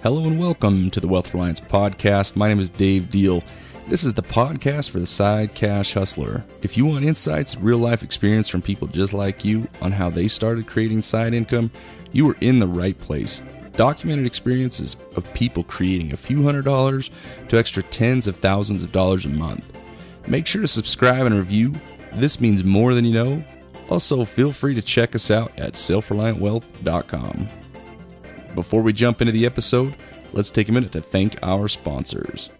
Hello and welcome to the Wealth Reliance Podcast. My name is Dave Deal. This is the podcast for the side cash hustler. If you want insights real life experience from people just like you on how they started creating side income, you are in the right place. Documented experiences of people creating a few hundred dollars to extra tens of thousands of dollars a month. Make sure to subscribe and review. This means more than you know. Also, feel free to check us out at selfreliantwealth.com. Before we jump into the episode, let's take a minute to thank our sponsors.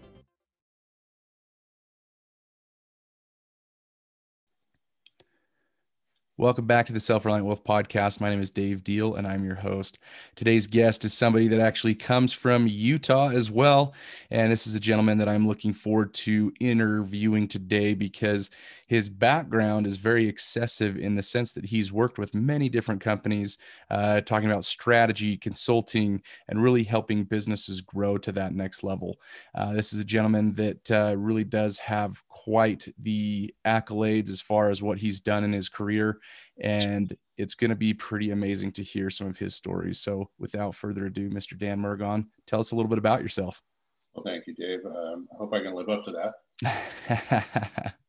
Welcome back to the Self Reliant Wealth Podcast. My name is Dave Deal, and I'm your host. Today's guest is somebody that actually comes from Utah as well. And this is a gentleman that I'm looking forward to interviewing today because his background is very excessive in the sense that he's worked with many different companies, uh, talking about strategy, consulting, and really helping businesses grow to that next level. Uh, this is a gentleman that uh, really does have quite the accolades as far as what he's done in his career. And it's going to be pretty amazing to hear some of his stories. So, without further ado, Mr. Dan Murgon, tell us a little bit about yourself. Well, thank you, Dave. Um, I hope I can live up to that.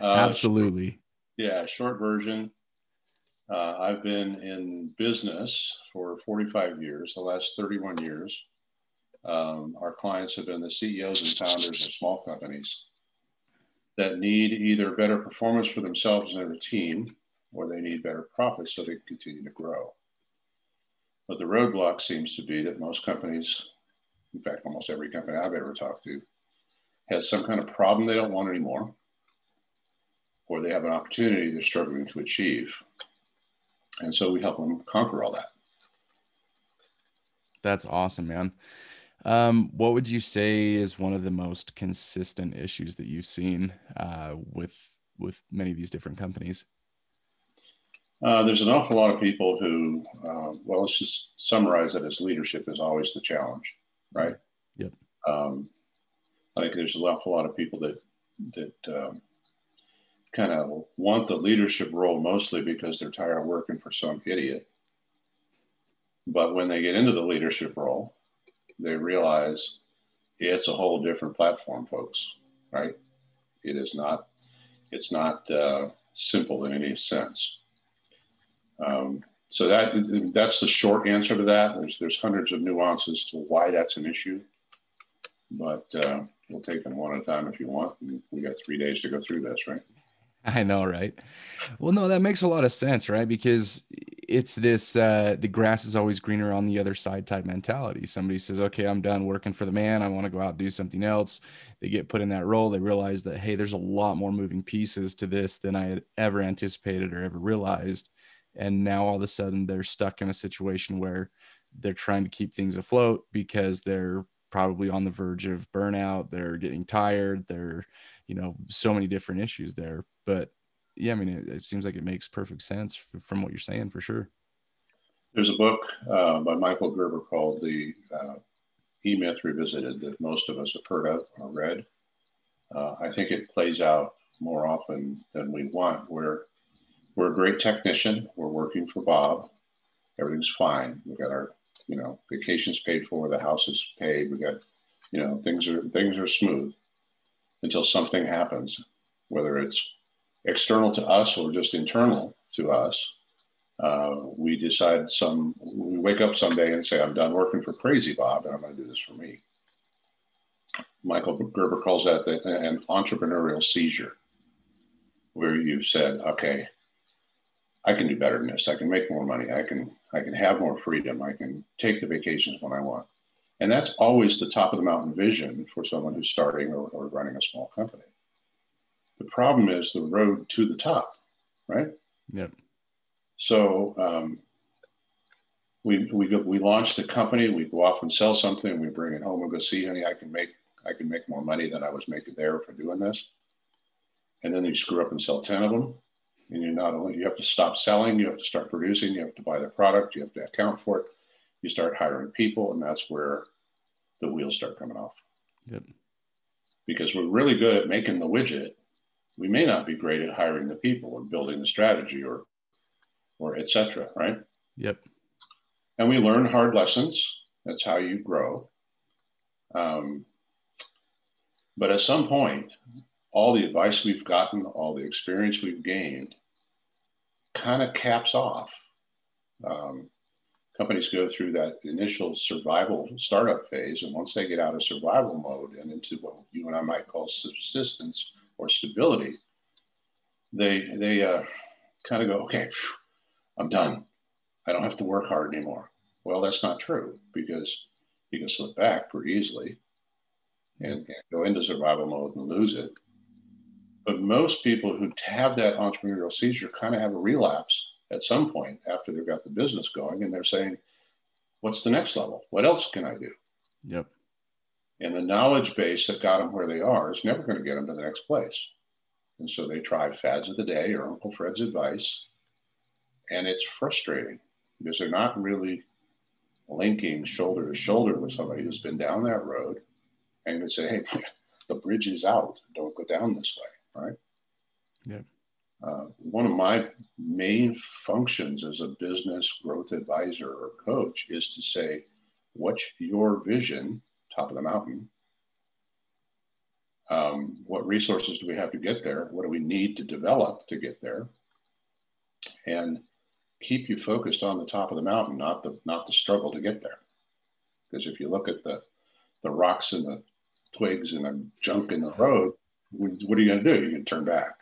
Uh, Absolutely. Yeah, short version. Uh, I've been in business for 45 years, the last 31 years. Um, our clients have been the CEOs and founders of small companies that need either better performance for themselves and their team, or they need better profits so they can continue to grow. But the roadblock seems to be that most companies, in fact, almost every company I've ever talked to, has some kind of problem they don't want anymore or they have an opportunity they're struggling to achieve. And so we help them conquer all that. That's awesome, man. Um, what would you say is one of the most consistent issues that you've seen uh, with with many of these different companies? Uh, there's an awful lot of people who, uh, well, let's just summarize it as leadership is always the challenge, right? Yep. Um, I think there's an awful lot of people that that um, kind of want the leadership role mostly because they're tired of working for some idiot. But when they get into the leadership role, they realize it's a whole different platform, folks, right? It is not, it's not uh, simple in any sense. Um, so that that's the short answer to that. There's there's hundreds of nuances to why that's an issue, but uh, we'll take them one at a time if you want. We got three days to go through this, right? I know, right? Well, no, that makes a lot of sense, right? Because it's this uh the grass is always greener on the other side type mentality. Somebody says, "Okay, I'm done working for the man. I want to go out and do something else." They get put in that role. They realize that hey, there's a lot more moving pieces to this than I had ever anticipated or ever realized. And now all of a sudden they're stuck in a situation where they're trying to keep things afloat because they're probably on the verge of burnout. They're getting tired. They're you know so many different issues there. But yeah i mean it, it seems like it makes perfect sense from what you're saying for sure. There's a book uh, by michael gerber called the uh, e-myth revisited that most of us have heard of or read. Uh, i think it plays out more often than we want. We're we're a great technician. We're working for bob. Everything's fine. We got our you know vacations paid for. The house is paid. We got you know things are things are smooth until something happens, whether it's external to us or just internal to us. Uh, we decide some, we wake up someday and say, I'm done working for Crazy Bob and I'm going to do this for me. Michael Gerber calls that the, an entrepreneurial seizure, where you've said, okay, I can do better than this. I can make more money. I can, I can have more freedom. I can take the vacations when I want. And that's always the top of the mountain vision for someone who's starting or, or running a small company. The problem is the road to the top, right? Yep. So um, we we go, we launch the company. We go off and sell something. We bring it home and go see, honey, I can make I can make more money than I was making there for doing this. And then you screw up and sell ten of them, and you're not only you have to stop selling, you have to start producing, you have to buy the product, you have to account for it you start hiring people, and that's where the wheels start coming off. Yep. Because we're really good at making the widget, we may not be great at hiring the people or building the strategy or, or etc. Right. Yep. And we learn hard lessons. That's how you grow. Um, but at some point, all the advice we've gotten, all the experience we've gained, kind of caps off. Um, companies go through that initial survival startup phase, and once they get out of survival mode and into what you and I might call subsistence or stability, they they uh, kind of go, okay, I'm done. I don't have to work hard anymore. Well, that's not true because you can slip back pretty easily and, and go into survival mode and lose it. But most people who have that entrepreneurial seizure kind of have a relapse at some point after they've got the business going and they're saying, what's the next level? What else can I do? Yep. And the knowledge base that got them where they are is never going to get them to the next place. And so they try fads of the day or Uncle Fred's advice. And it's frustrating because they're not really linking shoulder to shoulder with somebody who's been down that road and can say, hey, the bridge is out. Don't go down this way. Right. Yeah. Uh, one of my main functions as a business growth advisor or coach is to say, what's your vision, top of the mountain? Um, what resources do we have to get there? What do we need to develop to get there? And keep you focused on the top of the mountain, not the not the struggle to get there. Because if you look at the the rocks and the twigs and the junk in the road, what are you going to do? You can turn back.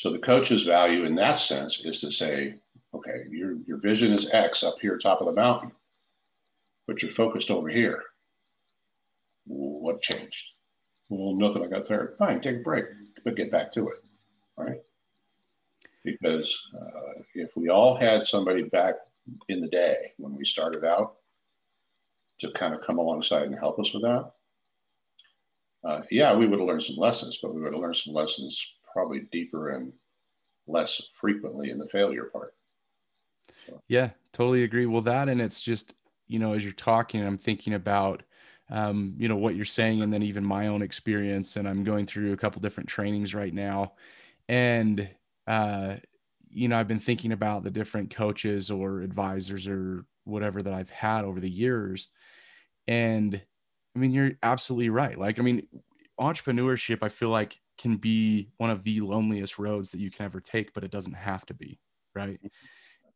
So the coach's value in that sense is to say, okay, your, your vision is X up here, top of the mountain, but you're focused over here. What changed? Well, nothing. I got tired. Fine, take a break, but get back to it. All right. Because uh, if we all had somebody back in the day when we started out to kind of come alongside and help us with that, uh, yeah, we would have learned some lessons, but we would have learned some lessons probably deeper and less frequently in the failure part. So. Yeah, totally agree. Well, that and it's just, you know, as you're talking, I'm thinking about, um, you know, what you're saying and then even my own experience. And I'm going through a couple different trainings right now. And, uh, you know, I've been thinking about the different coaches or advisors or whatever that I've had over the years. And I mean, you're absolutely right. Like, I mean, entrepreneurship, I feel like can be one of the loneliest roads that you can ever take, but it doesn't have to be, right?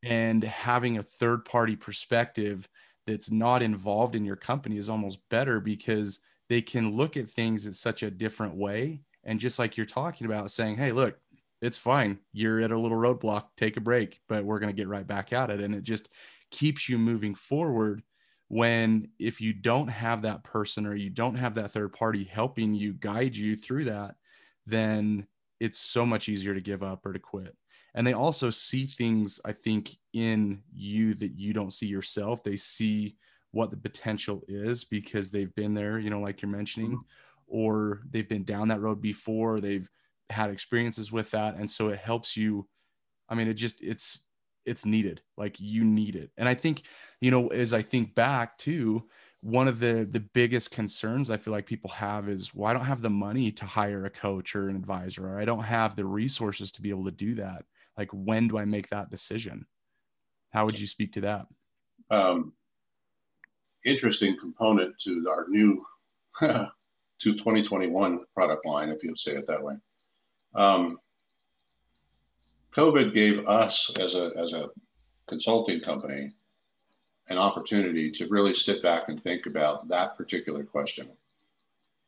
And having a third party perspective that's not involved in your company is almost better because they can look at things in such a different way. And just like you're talking about, saying, hey, look, it's fine. You're at a little roadblock, take a break, but we're going to get right back at it. And it just keeps you moving forward when if you don't have that person or you don't have that third party helping you guide you through that then it's so much easier to give up or to quit. And they also see things, I think, in you that you don't see yourself. They see what the potential is because they've been there, you know, like you're mentioning, mm-hmm. or they've been down that road before, they've had experiences with that. And so it helps you. I mean, it just, it's, it's needed. Like you need it. And I think, you know, as I think back to, one of the the biggest concerns I feel like people have is well, I don't have the money to hire a coach or an advisor, or I don't have the resources to be able to do that. Like, when do I make that decision? How would you speak to that? Um, interesting component to our new to 2021 product line, if you'll say it that way. Um, COVID gave us as a as a consulting company an opportunity to really sit back and think about that particular question.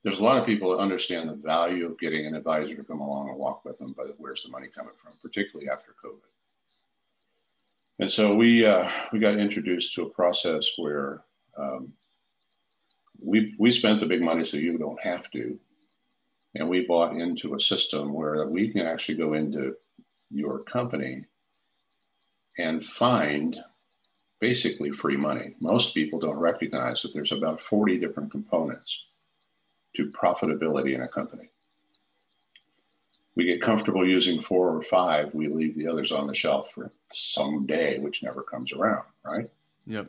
There's a lot of people that understand the value of getting an advisor to come along and walk with them, but where's the money coming from, particularly after COVID? And so we uh, we got introduced to a process where um, we we spent the big money so you don't have to, and we bought into a system where we can actually go into your company and find basically free money. Most people don't recognize that there's about 40 different components to profitability in a company. We get comfortable using four or five, we leave the others on the shelf for some day, which never comes around, right? Yep.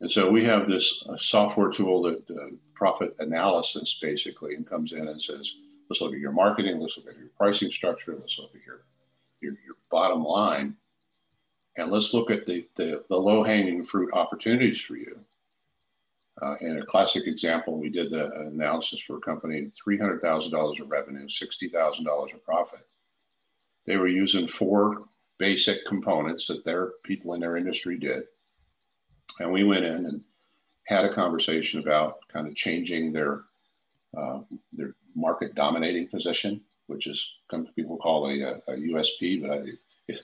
And so we have this uh, software tool that uh, profit analysis basically and comes in and says, let's look at your marketing, let's look at your pricing structure, let's look at your, your, your bottom line and let's look at the, the, the low hanging fruit opportunities for you. Uh, and a classic example, we did the analysis for a company, $300,000 of revenue, $60,000 of profit. They were using four basic components that their people in their industry did. And we went in and had a conversation about kind of changing their, uh, their market dominating position, which is some people call a, a, a USP, but I,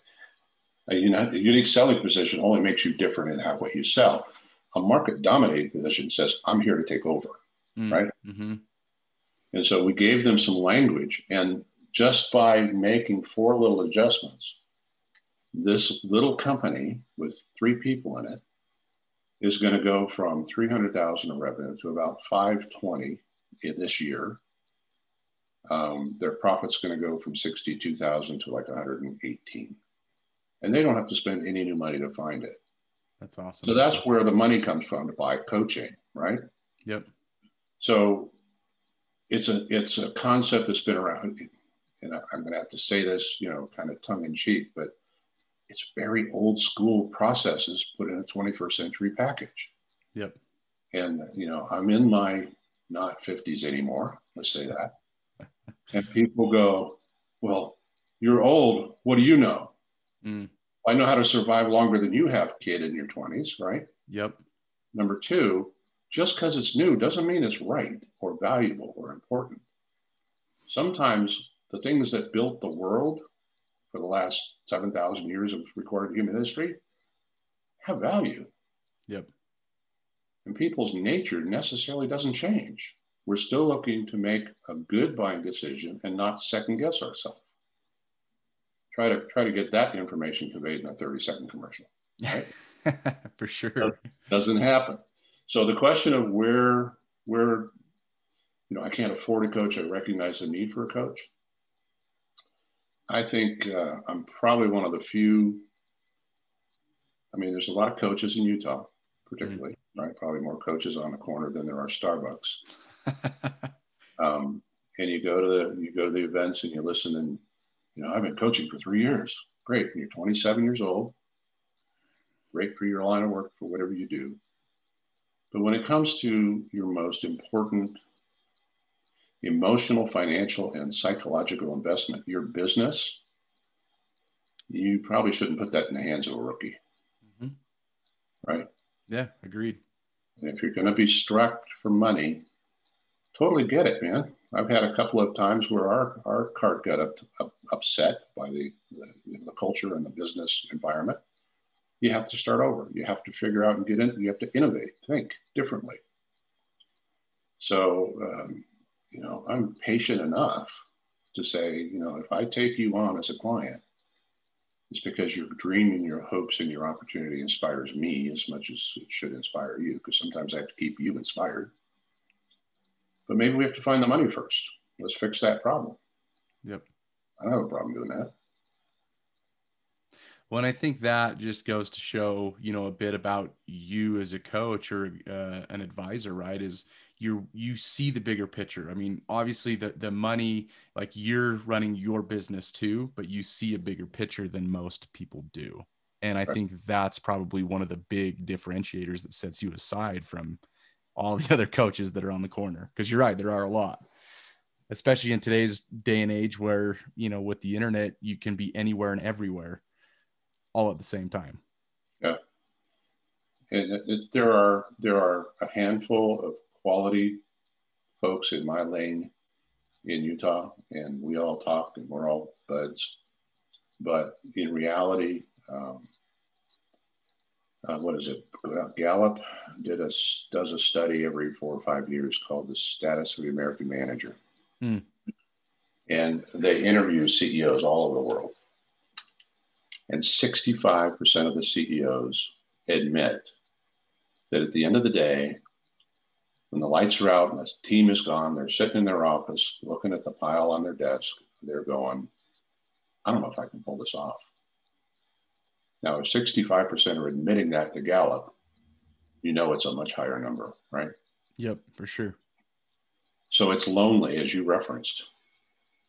a unique selling position only makes you different in how what you sell. A market dominating position says, I'm here to take over, mm, right? Mm-hmm. And so we gave them some language. And just by making four little adjustments, this little company with three people in it is going to go from 300,000 in revenue to about 520 this year. Um, their profit's going to go from 62,000 to like 118 and they don't have to spend any new money to find it. That's awesome. So that's where the money comes from to buy coaching, right? Yep. So it's a it's a concept that's been around, and I'm going to have to say this, you know, kind of tongue in cheek, but it's very old school processes put in a 21st century package. Yep. And you know, I'm in my not 50s anymore. Let's say that. and people go, "Well, you're old. What do you know?" Mm. I know how to survive longer than you have, kid, in your 20s, right? Yep. Number two, just because it's new doesn't mean it's right or valuable or important. Sometimes the things that built the world for the last 7,000 years of recorded human history have value. Yep. And people's nature necessarily doesn't change. We're still looking to make a good buying decision and not second guess ourselves try to try to get that information conveyed in a 30 second commercial right? for sure. Doesn't happen. So the question of where where you know i can't afford a coach i recognize the need for a coach. I think uh, i'm probably one of the few i mean there's a lot of coaches in utah particularly mm-hmm. right? Probably more coaches on the corner than there are starbucks. Um, and you go to the you go to the events and you listen and you know, I've been coaching for three years. Great. You're 27 years old. Great for your line of work for whatever you do. But when it comes to your most important emotional, financial, and psychological investment, your business, you probably shouldn't put that in the hands of a rookie. Mm-hmm. Right? Yeah, agreed. And if you're going to be strapped for money, totally get it, man. I've had a couple of times where our, our cart got up, up, upset by the, the, the culture and the business environment. You have to start over. You have to figure out and get in. You have to innovate, think differently. So, um, you know, I'm patient enough to say, you know, if I take you on as a client, it's because your dream and your hopes and your opportunity inspires me as much as it should inspire you. Because sometimes I have to keep you inspired. But maybe we have to find the money first. Let's fix that problem. Yep. I don't have a problem doing that. Well, and I think that just goes to show, you know, a bit about you as a coach or uh, an advisor, right? Is you you see the bigger picture. I mean, obviously the the money, like you're running your business too, but you see a bigger picture than most people do. And I right. think that's probably one of the big differentiators that sets you aside from all the other coaches that are on the corner. Because you're right, there are a lot, especially in today's day and age where, you know, with the internet, you can be anywhere and everywhere all at the same time. Yeah. And it, it, there are there are a handful of quality folks in my lane in Utah, and we all talk and we're all buds. But in reality, um, uh, what is it? Gallup did a does a study every four or five years called the status of the American manager, mm. and they interview CEOs all over the world, and 65% of the CEOs admit that at the end of the day, when the lights are out and the team is gone, they're sitting in their office looking at the pile on their desk. They're going, I don't know if I can pull this off. Now, if 65% are admitting that to Gallup, you know it's a much higher number, right? Yep, for sure. So it's lonely, as you referenced,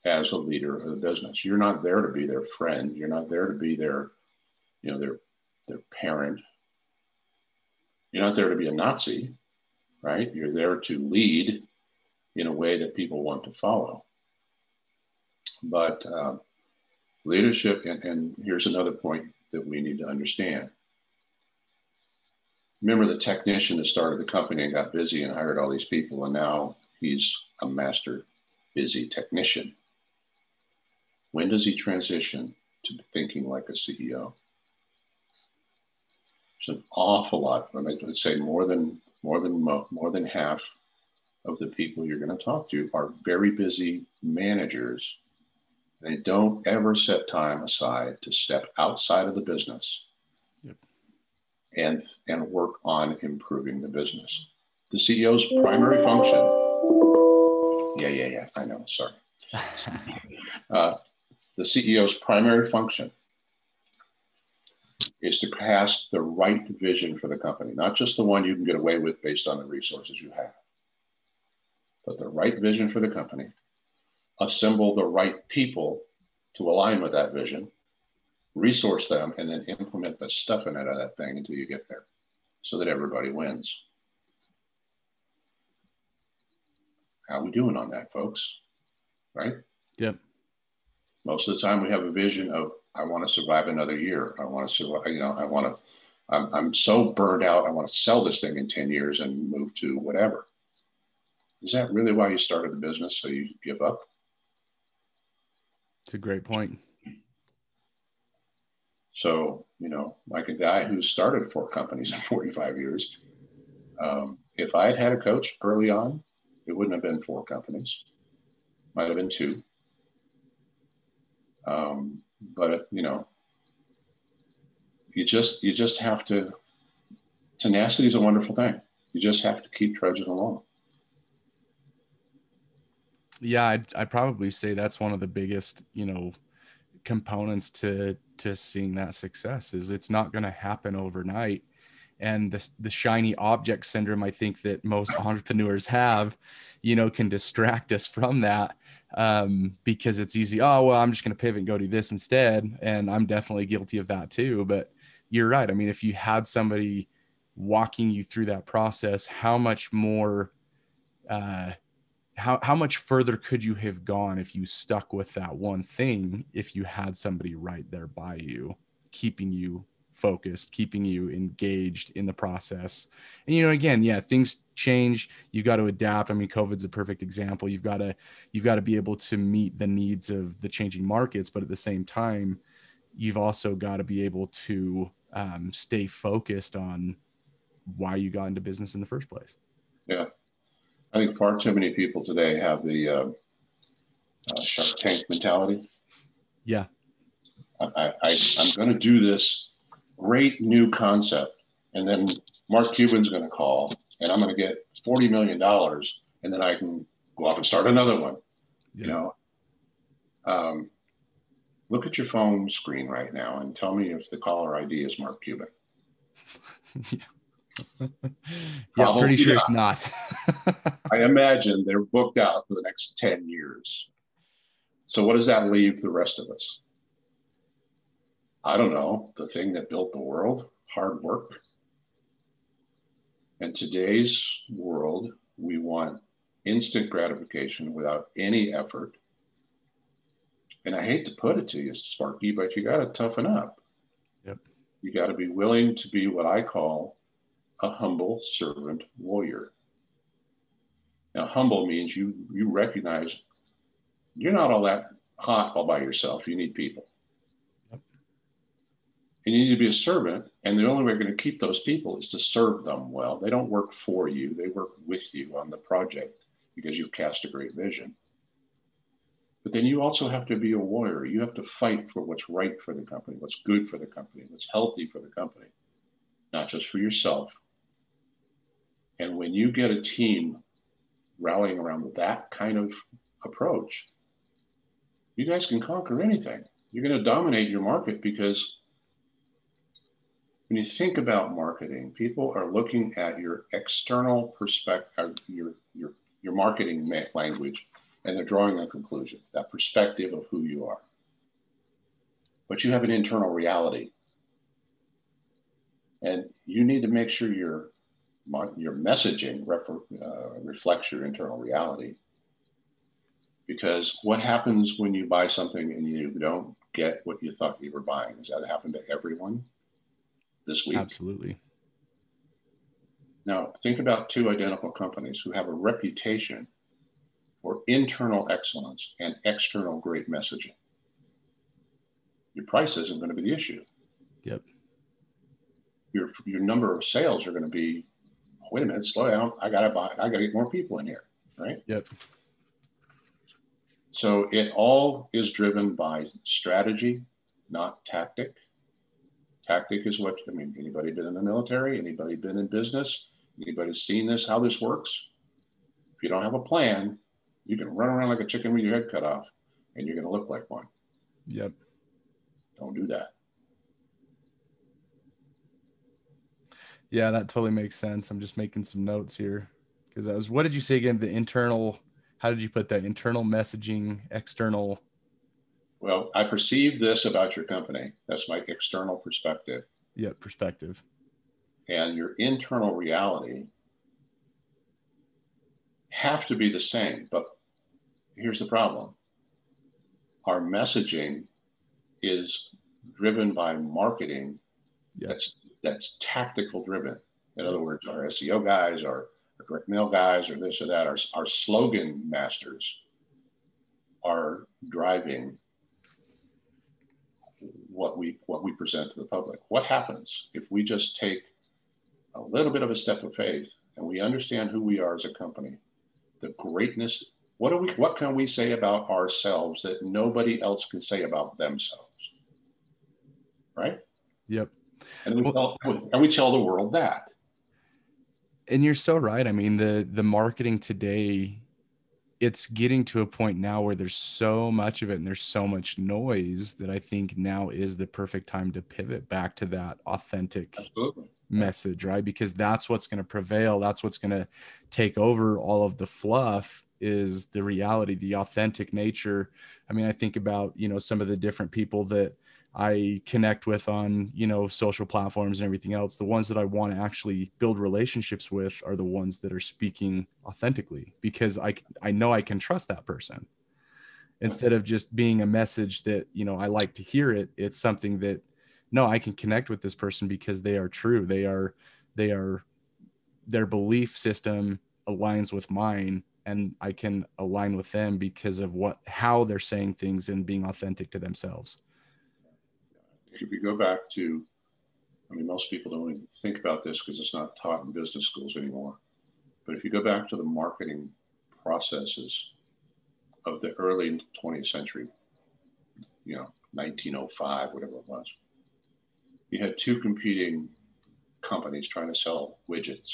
as a leader of the business. You're not there to be their friend. You're not there to be their, you know, their their parent. You're not there to be a Nazi, right? You're there to lead in a way that people want to follow. But uh, leadership, and, and here's another point that we need to understand. Remember the technician that started the company and got busy and hired all these people, and now he's a master busy technician. When does he transition to thinking like a CEO? There's an awful lot. I would say more than more than more than half of the people you're going to talk to are very busy managers. They don't ever set time aside to step outside of the business yep. and and work on improving the business. The CEO's primary function. Yeah, yeah, yeah. I know. Sorry. uh, the CEO's primary function is to cast the right vision for the company, not just the one you can get away with based on the resources you have, but the right vision for the company, assemble the right people to align with that vision, resource them, and then implement the stuff in it of that thing until you get there so that everybody wins. How are we doing on that, folks? Right? Yep. Most of the time, we have a vision of I want to survive another year. I want to survive. You know, I want to. I'm, I'm so burned out. I want to sell this thing in ten years and move to whatever. Is that really why you started the business? So you give up? It's a great point. So you know, like a guy who started four companies in 45 years. Um, if I had had a coach early on, it wouldn't have been four companies. Might have been two. Um, but you know, you just you just have to. Tenacity is a wonderful thing. You just have to keep trudging along. Yeah, I'd, I'd probably say that's one of the biggest, you know, components to to seeing that success is it's not going to happen overnight and the, the shiny object syndrome i think that most entrepreneurs have you know can distract us from that um, because it's easy. Oh, well, I'm just going to pivot and go do this instead. And I'm definitely guilty of that too. But you're right. I mean, if you had somebody walking you through that process, how much more, uh, how, how much further could you have gone if you stuck with that one thing if you had somebody right there by you keeping you focused, keeping you engaged in the process. And you know, again, yeah, things change. You've got to adapt. I mean, COVID's a perfect example. You've got to you've got to be able to meet the needs of the changing markets, but at the same time, you've also got to be able to um, stay focused on why you got into business in the first place. Yeah, I think far too many people today have the uh, uh, Shark Tank mentality. Yeah, I, I I'm going to do this great new concept. And then Mark Cuban's going to call and I'm going to get $40 million and then I can go off and start another one. Yeah. You know, um, look at your phone screen right now and tell me if the caller ID is Mark Cuban. yeah, yeah I'm pretty sure it's not. I imagine they're booked out for the next 10 years. So, what does that leave the rest of us? I don't know, the thing that built the world, hard work. In today's world, we want instant gratification without any effort. And I hate to put it to you, Sparky, but you got to toughen up. Yep. You got to be willing to be what I call a humble servant warrior. Now, humble means you you recognize you're not all that hot all by yourself. You need people And you need to be a servant. And the only way you're going to keep those people is to serve them well. They don't work for you, they work with you on the project because you've cast a great vision. But then you also have to be a warrior. You have to fight for what's right for the company, what's good for the company, what's healthy for the company, not just for yourself. And when you get a team rallying around that kind of approach, you guys can conquer anything. You're going to dominate your market because when you think about marketing, people are looking at your external perspective, uh, your, your, your marketing language, and they're drawing a conclusion, that perspective of who you are. But you have an internal reality. And you need to make sure your, your messaging uh, reflects your internal reality. Because what happens when you buy something and you don't get what you thought you were buying? Does that happen to everyone this week? Absolutely. Now, think about two identical companies who have a reputation for internal excellence and external great messaging. Your price isn't going to be the issue. Yep. Your, your number of sales are going to be, wait a minute, slow down. I got to buy, I got to get more people in here. Right. Yep. So it all is driven by strategy, not tactic. Tactic is what, I mean, anybody been in the military? Anybody been in business? Anybody seen this, how this works? If you don't have a plan, you can run around like a chicken with your head cut off and you're going to look like one. Yep. Don't do that. Yeah, that totally makes sense. I'm just making some notes here because I was, what did you say again? The internal, how did you put that? Internal messaging, external. Well, I perceive this about your company. That's my external perspective. Yeah, perspective and your internal reality have to be the same. But here's the problem our messaging is driven by marketing that's that's tactical driven. In other words, our SEO guys, our, our direct mail guys, or this or that, our, our slogan masters are driving what we what we present to the public. What happens if we just take a little bit of a step of faith and we understand who we are as a company, the greatness, what do we what can we say about ourselves that nobody else can say about themselves? Right? Yep. And we, well, tell, and we tell the world that. And you're so right. I mean, the the marketing today it's getting to a point now where there's so much of it and there's so much noise that I think now is the perfect time to pivot back to that authentic Absolutely message, right? Because that's what's going to prevail. That's what's going to take over all of the fluff is the reality, the authentic nature. I mean, I think about, you know, some of the different people that I connect with on, you know, social platforms and everything else. The ones that I want to actually build relationships with are the ones that are speaking authentically because I I know I can trust that person. Instead of just being a message that, you know, I like to hear it, it's something that no i can connect with this person because they are true they are they are their belief system aligns with mine and i can align with them because of what how they're saying things and being authentic to themselves if you go back to i mean most people don't even think about this because it's not taught in business schools anymore but if you go back to the marketing processes of the early 20th century you know 1905 whatever it was you had two competing companies trying to sell widgets.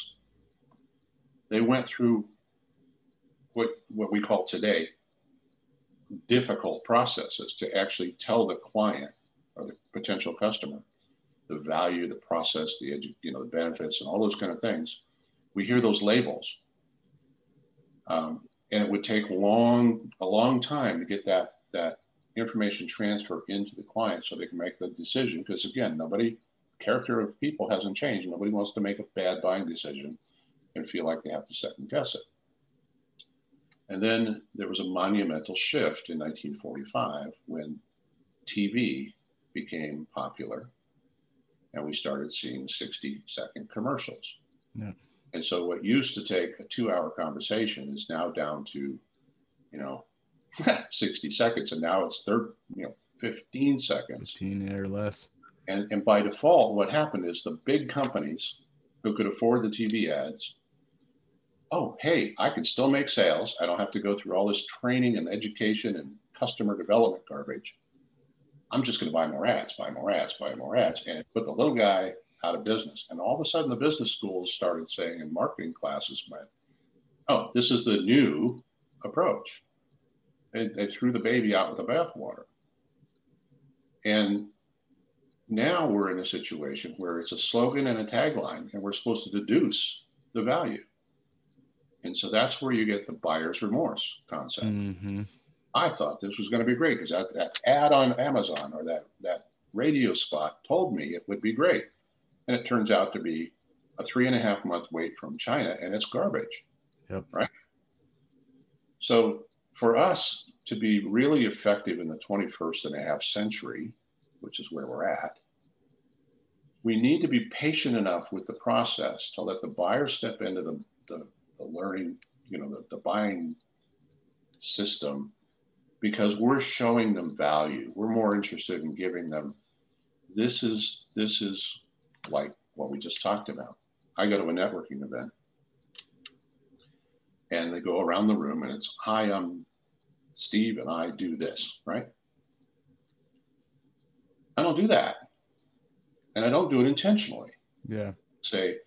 They went through what what we call today difficult processes to actually tell the client or the potential customer the value, the process, the edu- you know the benefits, and all those kind of things. We hear those labels, um, and it would take long a long time to get that that information transfer into the client so they can make the decision. Because again, nobody, character of people hasn't changed. Nobody wants to make a bad buying decision and feel like they have to second guess it. And then there was a monumental shift in 1945 when TV became popular and we started seeing 60 second commercials. Yeah. And so what used to take a two hour conversation is now down to, you know, 60 seconds, and now it's third, you know, 15 seconds. 15 or less. And, and by default, what happened is the big companies who could afford the TV ads, oh, hey, I can still make sales. I don't have to go through all this training and education and customer development garbage. I'm just going to buy more ads, buy more ads, buy more ads, and put the little guy out of business. And all of a sudden, the business schools started saying, and marketing classes went, oh, this is the new approach. They, they threw the baby out with the bathwater. And now we're in a situation where it's a slogan and a tagline, and we're supposed to deduce the value. And so that's where you get the buyer's remorse concept. Mm-hmm. I thought this was going to be great because that, that ad on Amazon or that, that radio spot told me it would be great. and it turns out to be a three and a half month wait from China, and it's garbage. Yep. Right. So for us to be really effective in the 21st and a half century, which is where we're at, we need to be patient enough with the process to let the buyer step into the, the, the learning, you know, the, the buying system because we're showing them value. We're more interested in giving them this is this is like what we just talked about. I go to a networking event and they go around the room and it's hi, I'm Steve and I do this, right? I don't do that. And I don't do it intentionally. Yeah. Say,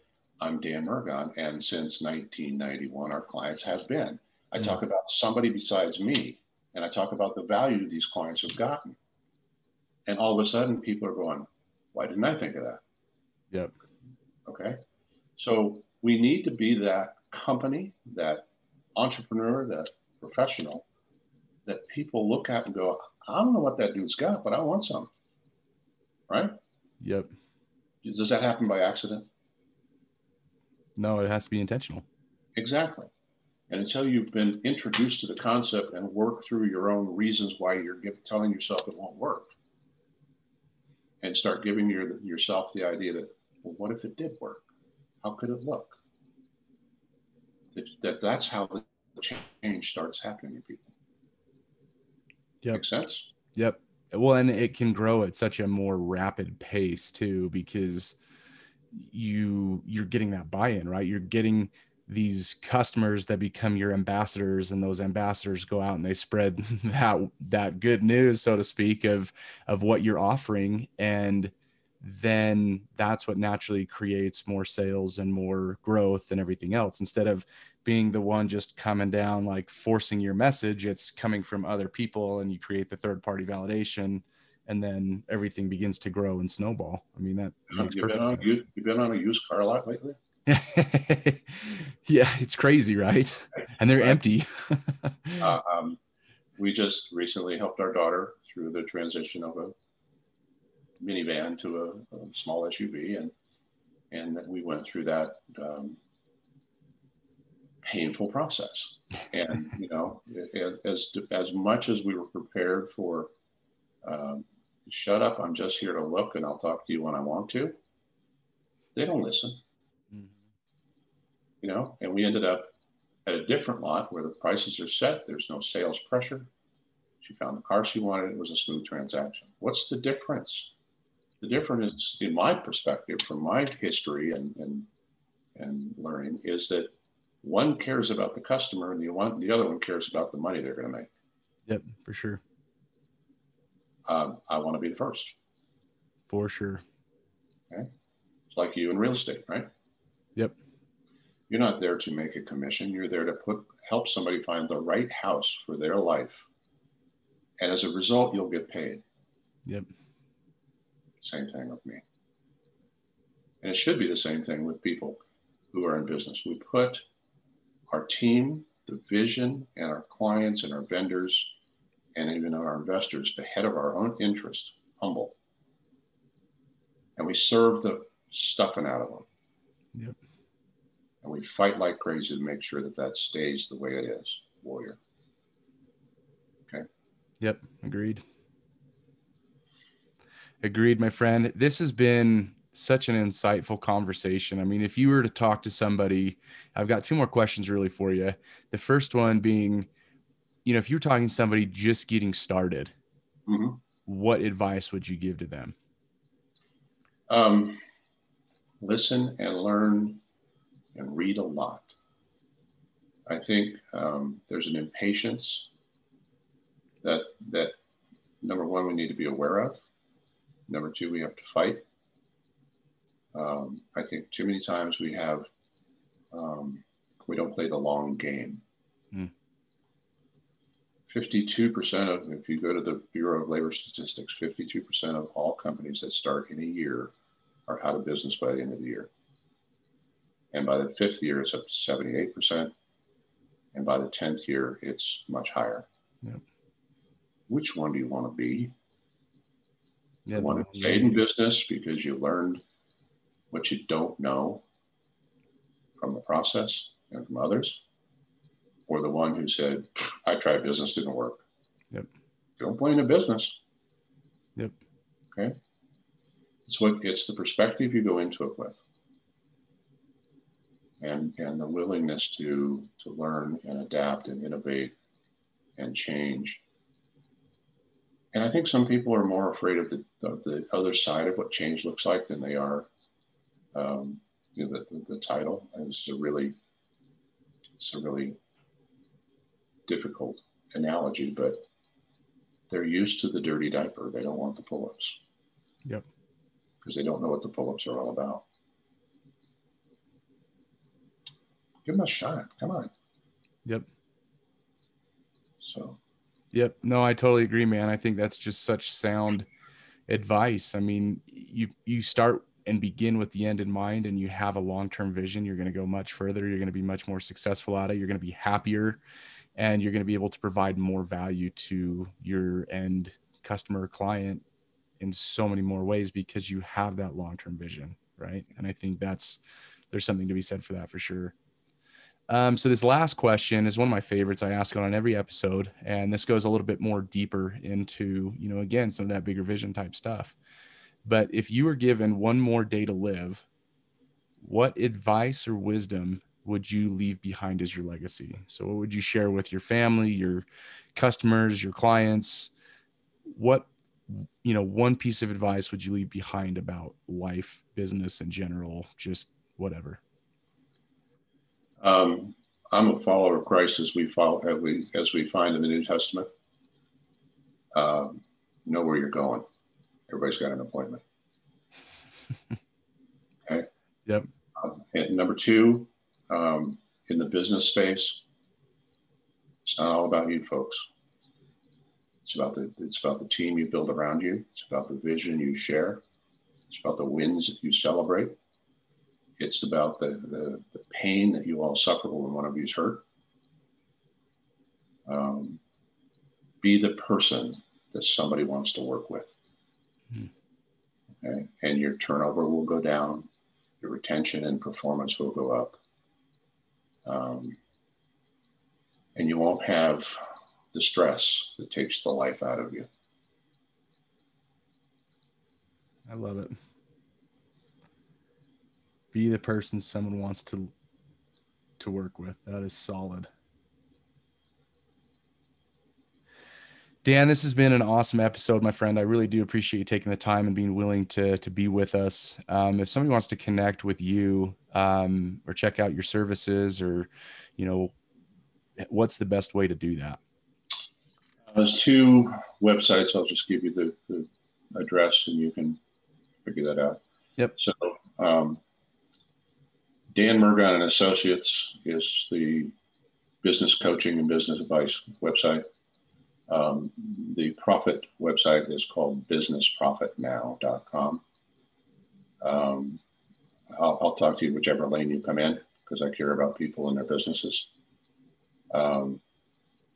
I'm Dan Murgon, and since 1991, our clients have been. I mm talk about somebody besides me, and I talk about the value these clients have gotten. And all of a sudden, people are going, Why didn't I think of that? Yep. Okay. So we need to be that company, that entrepreneur, that professional that people look at and go, I don't know what that dude's got, but I want some. Right? Yep. Does that happen by accident? No, it has to be intentional. Exactly. And until you've been introduced to the concept and work through your own reasons why you're telling yourself it won't work, and start giving your, yourself the idea that, well, what if it did work? How could it look? That, that that's how the change starts happening in people. Yep. Make sense? Yep. Well, and it can grow at such a more rapid pace too, because you you're getting that buy-in, right? You're getting these customers that become your ambassadors and those ambassadors go out and they spread that that good news so to speak of of what you're offering. And then that's what naturally creates more sales and more growth and everything else. Instead of being the one just coming down like forcing your message it's coming from other people and you create the third party validation and then everything begins to grow and snowball. I mean that you've, been on, you, you've been on a used car lot lately yeah it's crazy right and they're right. empty uh, um, we just recently helped our daughter through the transition of a minivan to a, a small SUV, and and that we went through that um, painful process. And you know, as as much as we were prepared for, um, shut up, I'm just here to look, and I'll talk to you when I want to. They don't listen. You know, and we ended up at a different lot where the prices are set. There's no sales pressure. She found the car she wanted. It was a smooth transaction. What's the difference? The difference, in my perspective, from my history and, and, and learning, is that one cares about the customer and the one the other one cares about the money they're going to make. Yep, for sure. Um, I want to be the first. For sure. Okay. It's like you in real estate, right? Yep. You're not there to make a commission. You're there to put help somebody find the right house for their life. And as a result, you'll get paid. Yep. Same thing with me. And it should be the same thing with people who are in business. We put our team, the vision, and our clients and our vendors, and even our investors ahead of our own interest, humble. And we serve the stuffing out of them. Yep. And we fight like crazy to make sure that that stays the way it is, warrior. Okay. Yep. Agreed. Agreed, my friend. This has been such an insightful conversation. I mean, if you were to talk to somebody, I've got two more questions really for you. The first one being, you know, if you're talking to somebody just getting started, mm-hmm. what advice would you give to them? Um, listen and learn and read a lot. I think um, there's an impatience that that number one we need to be aware of. Number two, we have to fight. Um, I think too many times we have, um, we don't play the long game. Mm. 52% of, if you go to the Bureau of Labor Statistics, 52% of all companies that start in a year are out of business by the end of the year. And by the fifth year, it's up to 78%. And by the 10th year, it's much higher. Yep. Which one do you want to be? Yeah, the one who stayed in business because you learned what you don't know from the process and from others, or the one who said, I tried business, didn't work. Yep. Don't blame the business. Yep. Okay. It's what it's the perspective you go into it with. And and the willingness to to learn and adapt and innovate and change. And I think some people are more afraid of the, of the other side of what change looks like than they are um, you know, the, the, the title. And this is a really, it's a really difficult analogy, but they're used to the dirty diaper. They don't want the pull-ups. Yep. Because they don't know what the pull-ups are all about. Give them a shot. Come on. Yep. So. Yep. No, I totally agree, man. I think that's just such sound advice. I mean, you you start and begin with the end in mind and you have a long-term vision, you're going to go much further. You're going to be much more successful at it. You're going to be happier and you're going to be able to provide more value to your end customer client in so many more ways because you have that long-term vision. Right. And I think that's, there's something to be said for that for sure. Um, so this last question is one of my favorites. I ask it on every episode, and this goes a little bit more deeper into, you know, again, some of that bigger vision type stuff. But if you were given one more day to live, what advice or wisdom would you leave behind as your legacy? So, what would you share with your family, your customers, your clients? What, you know, one piece of advice would you leave behind about life, business in general, just whatever? Um, I'm a follower of Christ as we follow as we as we find in the New Testament. Um, know where you're going. Everybody's got an appointment. okay. Yep. Um, and number two, um, in the business space, it's not all about you, folks. It's about the it's about the team you build around you. It's about the vision you share. It's about the wins that you celebrate. It's about the, the, the pain that you all suffer when one of you's hurt. Um, be the person that somebody wants to work with. Hmm. Okay. And your turnover will go down, your retention and performance will go up. Um, and you won't have the stress that takes the life out of you. I love it be the person someone wants to to work with. That is solid. Dan, this has been an awesome episode, my friend. I really do appreciate you taking the time and being willing to to be with us. Um, if somebody wants to connect with you um, or check out your services, or you know, what's the best way to do that? There's two websites. I'll just give you the, the address, and you can figure that out. Yep. So um, Dan Murgon and Associates is the business coaching and business advice website. Um, the profit website is called businessprofitnow.com. Um, I'll, I'll, talk to you whichever lane you come in because I care about people and their businesses. Um,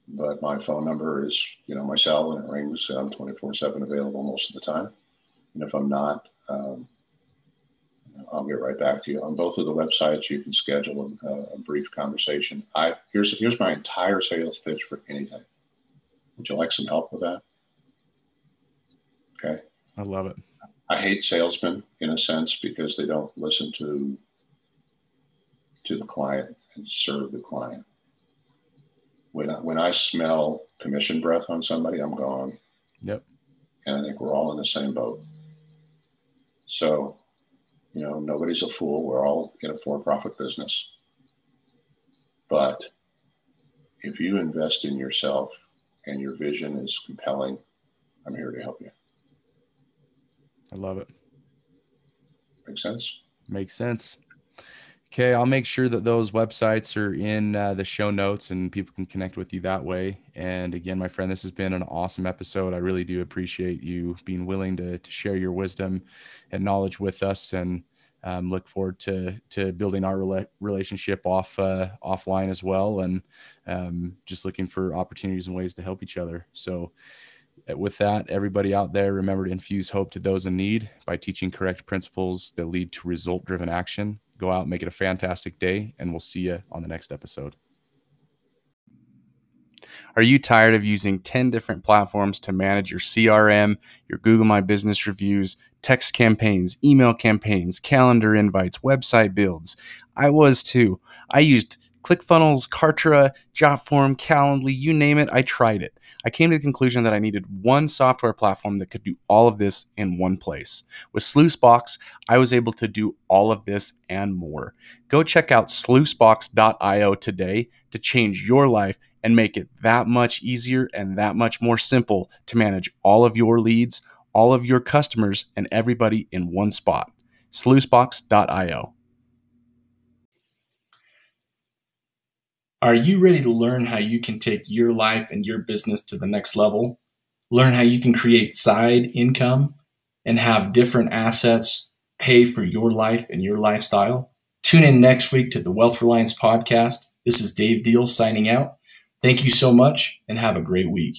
but my phone number is, you know, my cell and it rings. I'm 24 7 available most of the time. And if I'm not, um, I'll get right back to you. On both of the websites, you can schedule a, a, brief conversation. I here's here's my entire sales pitch for anything. Would you like some help with that? Okay. I love it. I hate salesmen in a sense because they don't listen to to the client and serve the client. When I, when I smell commission breath on somebody, I'm gone. Yep. And I think we're all in the same boat. So you know, nobody's a fool. We're all in a for profit business. But if you invest in yourself and your vision is compelling, I'm here to help you. I love it. Makes sense? Makes sense. Okay, I'll make sure that those websites are in uh, the show notes and people can connect with you that way. And again, my friend, this has been an awesome episode. I really do appreciate you being willing to, to share your wisdom and knowledge with us, and um, look forward to to building our rela- relationship off uh, offline as well, and um, just looking for opportunities and ways to help each other. So with that, everybody out there, remember to infuse hope to those in need by teaching correct principles that lead to result driven action. Go out, make it a fantastic day, and we'll see you on the next episode. Are you tired of using 10 different platforms to manage your CRM, your Google My Business reviews, text campaigns, email campaigns, calendar invites, website builds? I was too. I used ClickFunnels, Kartra, Jotform, Calendly, you name it, I tried it. I came to the conclusion that I needed one software platform that could do all of this in one place. With Sluicebox, I was able to do all of this and more. Go check out sluicebox.io today to change your life and make it that much easier and that much more simple to manage all of your leads, all of your customers, and everybody in one spot. Sluicebox.io. Are you ready to learn how you can take your life and your business to the next level? Learn how you can create side income and have different assets pay for your life and your lifestyle? Tune in next week to the Wealth Reliance podcast. This is Dave Deal signing out. Thank you so much and have a great week.